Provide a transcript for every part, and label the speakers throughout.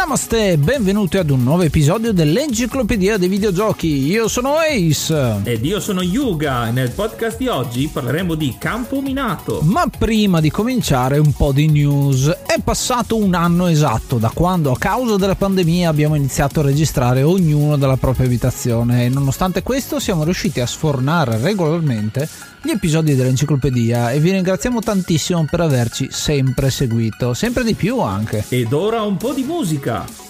Speaker 1: Namaste, benvenuti ad un nuovo episodio dell'Enciclopedia dei Videogiochi. Io sono Ace.
Speaker 2: Ed io sono Yuga e nel podcast di oggi parleremo di Campo Minato.
Speaker 1: Ma prima di cominciare un po' di news. È passato un anno esatto da quando a causa della pandemia abbiamo iniziato a registrare ognuno dalla propria abitazione e nonostante questo siamo riusciti a sfornare regolarmente gli episodi dell'enciclopedia e vi ringraziamo tantissimo per averci sempre seguito, sempre di più anche.
Speaker 2: Ed ora un po' di musica.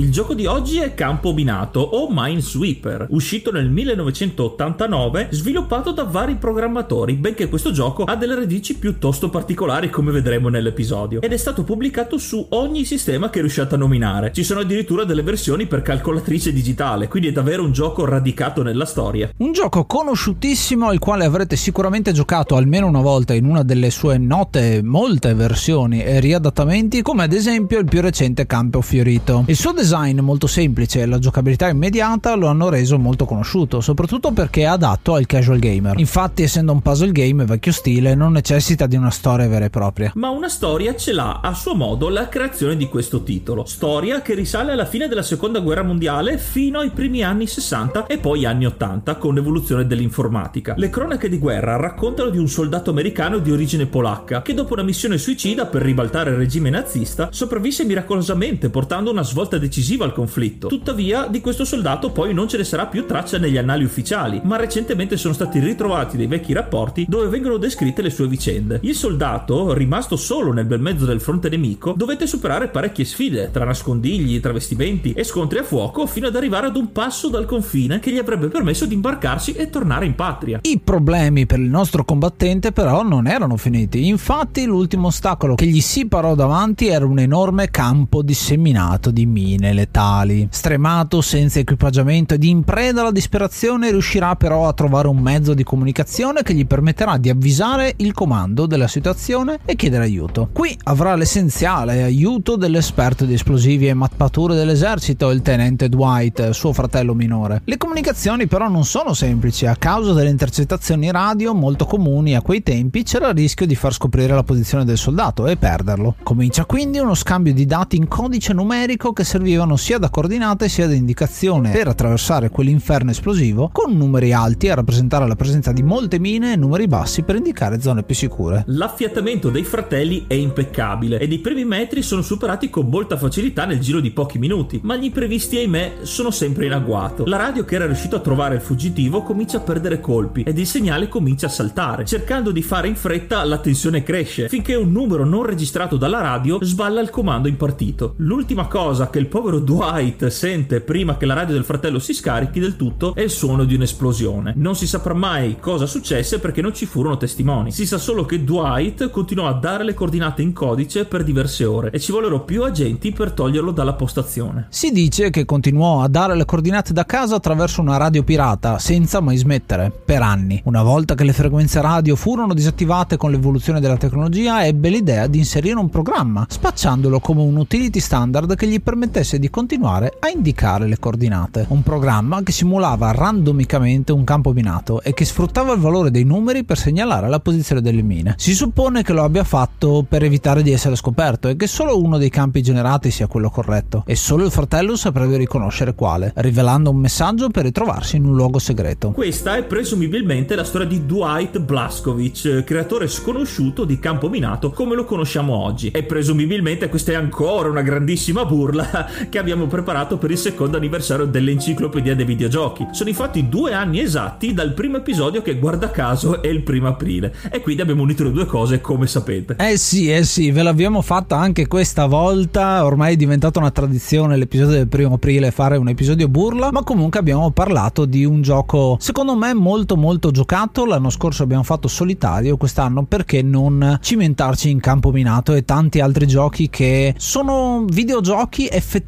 Speaker 2: Il gioco di oggi è Campo Minato o Minesweeper, uscito nel 1989, sviluppato da vari programmatori, benché questo gioco ha delle radici piuttosto particolari come vedremo nell'episodio, ed è stato pubblicato su ogni sistema che riusciate a nominare. Ci sono addirittura delle versioni per calcolatrice digitale, quindi è davvero un gioco radicato nella storia.
Speaker 1: Un gioco conosciutissimo al quale avrete sicuramente giocato almeno una volta in una delle sue note molte versioni e riadattamenti, come ad esempio il più recente Campo Fiorito. Il suo design design molto semplice e la giocabilità immediata lo hanno reso molto conosciuto, soprattutto perché è adatto al casual gamer. Infatti, essendo un puzzle game vecchio stile, non necessita di una storia vera e propria.
Speaker 2: Ma una storia ce l'ha a suo modo la creazione di questo titolo. Storia che risale alla fine della seconda guerra mondiale fino ai primi anni 60 e poi anni 80 con l'evoluzione dell'informatica. Le cronache di guerra raccontano di un soldato americano di origine polacca che dopo una missione suicida per ribaltare il regime nazista sopravvisse miracolosamente portando una svolta decisiva al conflitto. Tuttavia di questo soldato poi non ce ne sarà più traccia negli annali ufficiali, ma recentemente sono stati ritrovati dei vecchi rapporti dove vengono descritte le sue vicende. Il soldato, rimasto solo nel bel mezzo del fronte nemico, dovette superare parecchie sfide tra nascondigli, travestimenti e scontri a fuoco fino ad arrivare ad un passo dal confine che gli avrebbe permesso di imbarcarsi e tornare in patria.
Speaker 1: I problemi per il nostro combattente però non erano finiti. Infatti l'ultimo ostacolo che gli si parò davanti era un enorme campo disseminato di mine letali. Stremato, senza equipaggiamento ed in preda alla disperazione riuscirà però a trovare un mezzo di comunicazione che gli permetterà di avvisare il comando della situazione e chiedere aiuto. Qui avrà l'essenziale aiuto dell'esperto di esplosivi e mappature dell'esercito, il tenente Dwight, suo fratello minore. Le comunicazioni però non sono semplici, a causa delle intercettazioni radio molto comuni a quei tempi c'era il rischio di far scoprire la posizione del soldato e perderlo. Comincia quindi uno scambio di dati in codice numerico che servivano sia da coordinate sia da indicazione per attraversare quell'inferno esplosivo, con numeri alti a rappresentare la presenza di molte mine e numeri bassi per indicare zone più sicure.
Speaker 2: L'affiatamento dei fratelli è impeccabile ed i primi metri sono superati con molta facilità nel giro di pochi minuti, ma gli imprevisti ahimè sono sempre in agguato. La radio che era riuscito a trovare il fuggitivo comincia a perdere colpi ed il segnale comincia a saltare. Cercando di fare in fretta la tensione cresce finché un numero non registrato dalla radio sballa il comando impartito. L'ultima cosa che il povero Dwight sente prima che la radio del fratello si scarichi del tutto è il suono di un'esplosione. Non si saprà mai cosa successe perché non ci furono testimoni. Si sa solo che Dwight continuò a dare le coordinate in codice per diverse ore e ci vollero più agenti per toglierlo dalla postazione.
Speaker 1: Si dice che continuò a dare le coordinate da casa attraverso una radio pirata senza mai smettere, per anni. Una volta che le frequenze radio furono disattivate con l'evoluzione della tecnologia, ebbe l'idea di inserire un programma, spacciandolo come un utility standard che gli permettesse di continuare a indicare le coordinate. Un programma che simulava randomicamente un campo minato e che sfruttava il valore dei numeri per segnalare la posizione delle mine. Si suppone che lo abbia fatto per evitare di essere scoperto e che solo uno dei campi generati sia quello corretto e solo il fratello saprebbe riconoscere quale, rivelando un messaggio per ritrovarsi in un luogo segreto.
Speaker 2: Questa è presumibilmente la storia di Dwight Blaskovic, creatore sconosciuto di campo minato come lo conosciamo oggi. E presumibilmente questa è ancora una grandissima burla che abbiamo preparato per il secondo anniversario dell'enciclopedia dei videogiochi. Sono infatti due anni esatti dal primo episodio che guarda caso è il primo aprile e quindi abbiamo unito le due cose come sapete.
Speaker 1: Eh sì, eh sì, ve l'abbiamo fatta anche questa volta, ormai è diventata una tradizione l'episodio del primo aprile fare un episodio burla, ma comunque abbiamo parlato di un gioco secondo me molto molto giocato, l'anno scorso abbiamo fatto solitario, quest'anno perché non cimentarci in campo minato e tanti altri giochi che sono videogiochi effettivamente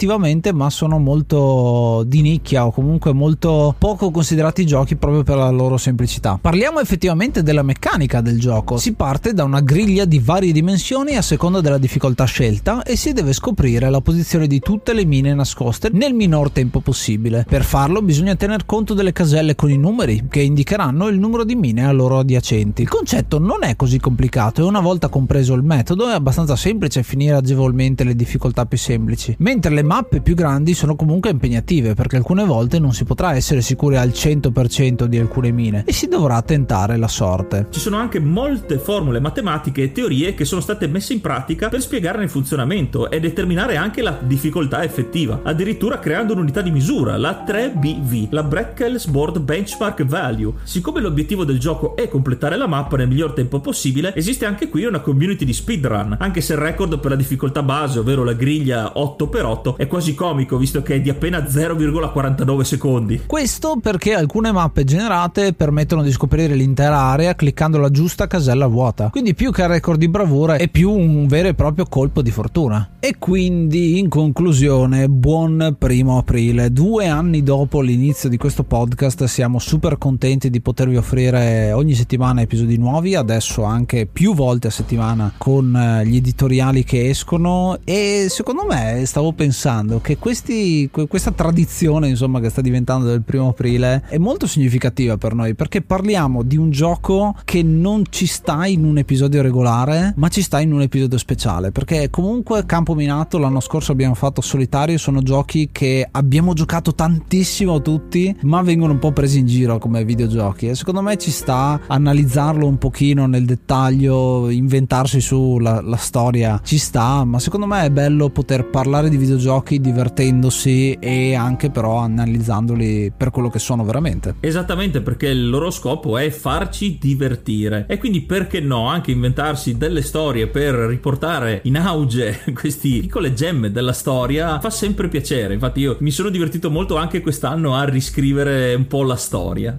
Speaker 1: ma sono molto di nicchia o comunque molto poco considerati giochi proprio per la loro semplicità. Parliamo effettivamente della meccanica del gioco. Si parte da una griglia di varie dimensioni a seconda della difficoltà scelta e si deve scoprire la posizione di tutte le mine nascoste nel minor tempo possibile. Per farlo bisogna tener conto delle caselle con i numeri che indicheranno il numero di mine a loro adiacenti. Il concetto non è così complicato e una volta compreso il metodo è abbastanza semplice finire agevolmente le difficoltà più semplici, mentre le mappe più grandi sono comunque impegnative perché alcune volte non si potrà essere sicuri al 100% di alcune mine e si dovrà tentare la sorte.
Speaker 2: Ci sono anche molte formule matematiche e teorie che sono state messe in pratica per spiegarne il funzionamento e determinare anche la difficoltà effettiva, addirittura creando un'unità di misura, la 3BV, la Breckels Board Benchmark Value. Siccome l'obiettivo del gioco è completare la mappa nel miglior tempo possibile, esiste anche qui una community di speedrun, anche se il record per la difficoltà base, ovvero la griglia 8x8, è quasi comico visto che è di appena 0,49 secondi.
Speaker 1: Questo perché alcune mappe generate permettono di scoprire l'intera area cliccando la giusta casella vuota. Quindi più che il record di bravura è più un vero e proprio colpo di fortuna. E quindi in conclusione, buon primo aprile. Due anni dopo l'inizio di questo podcast siamo super contenti di potervi offrire ogni settimana episodi nuovi, adesso anche più volte a settimana con gli editoriali che escono e secondo me stavo pensando pensando che questi, questa tradizione insomma che sta diventando del primo aprile è molto significativa per noi perché parliamo di un gioco che non ci sta in un episodio regolare ma ci sta in un episodio speciale perché comunque Campo Minato l'anno scorso abbiamo fatto solitario sono giochi che abbiamo giocato tantissimo tutti ma vengono un po' presi in giro come videogiochi. E secondo me ci sta analizzarlo un pochino nel dettaglio inventarsi su la, la storia ci sta ma secondo me è bello poter parlare di videogiochi divertendosi e anche però analizzandoli per quello che sono veramente.
Speaker 2: Esattamente perché il loro scopo è farci divertire e quindi perché no anche inventarsi delle storie per riportare in auge queste piccole gemme della storia fa sempre piacere. Infatti io mi sono divertito molto anche quest'anno a riscrivere un po' la storia.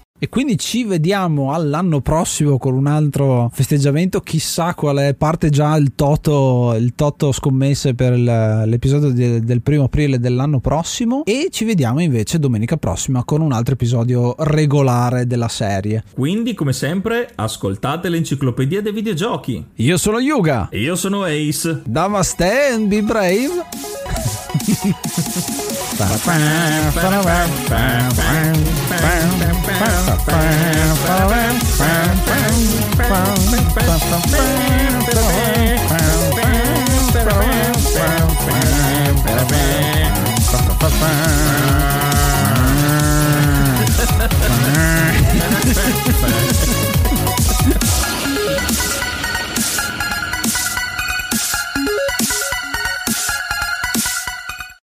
Speaker 1: E quindi ci vediamo all'anno prossimo con un altro festeggiamento. Chissà quale parte già il toto, il toto scommesse per l'episodio de, del primo aprile dell'anno prossimo. E ci vediamo invece domenica prossima con un altro episodio regolare della serie.
Speaker 2: Quindi, come sempre, ascoltate l'enciclopedia dei videogiochi.
Speaker 1: Io sono Yuga.
Speaker 2: E io sono Ace.
Speaker 1: Namaste and be brave. Bye.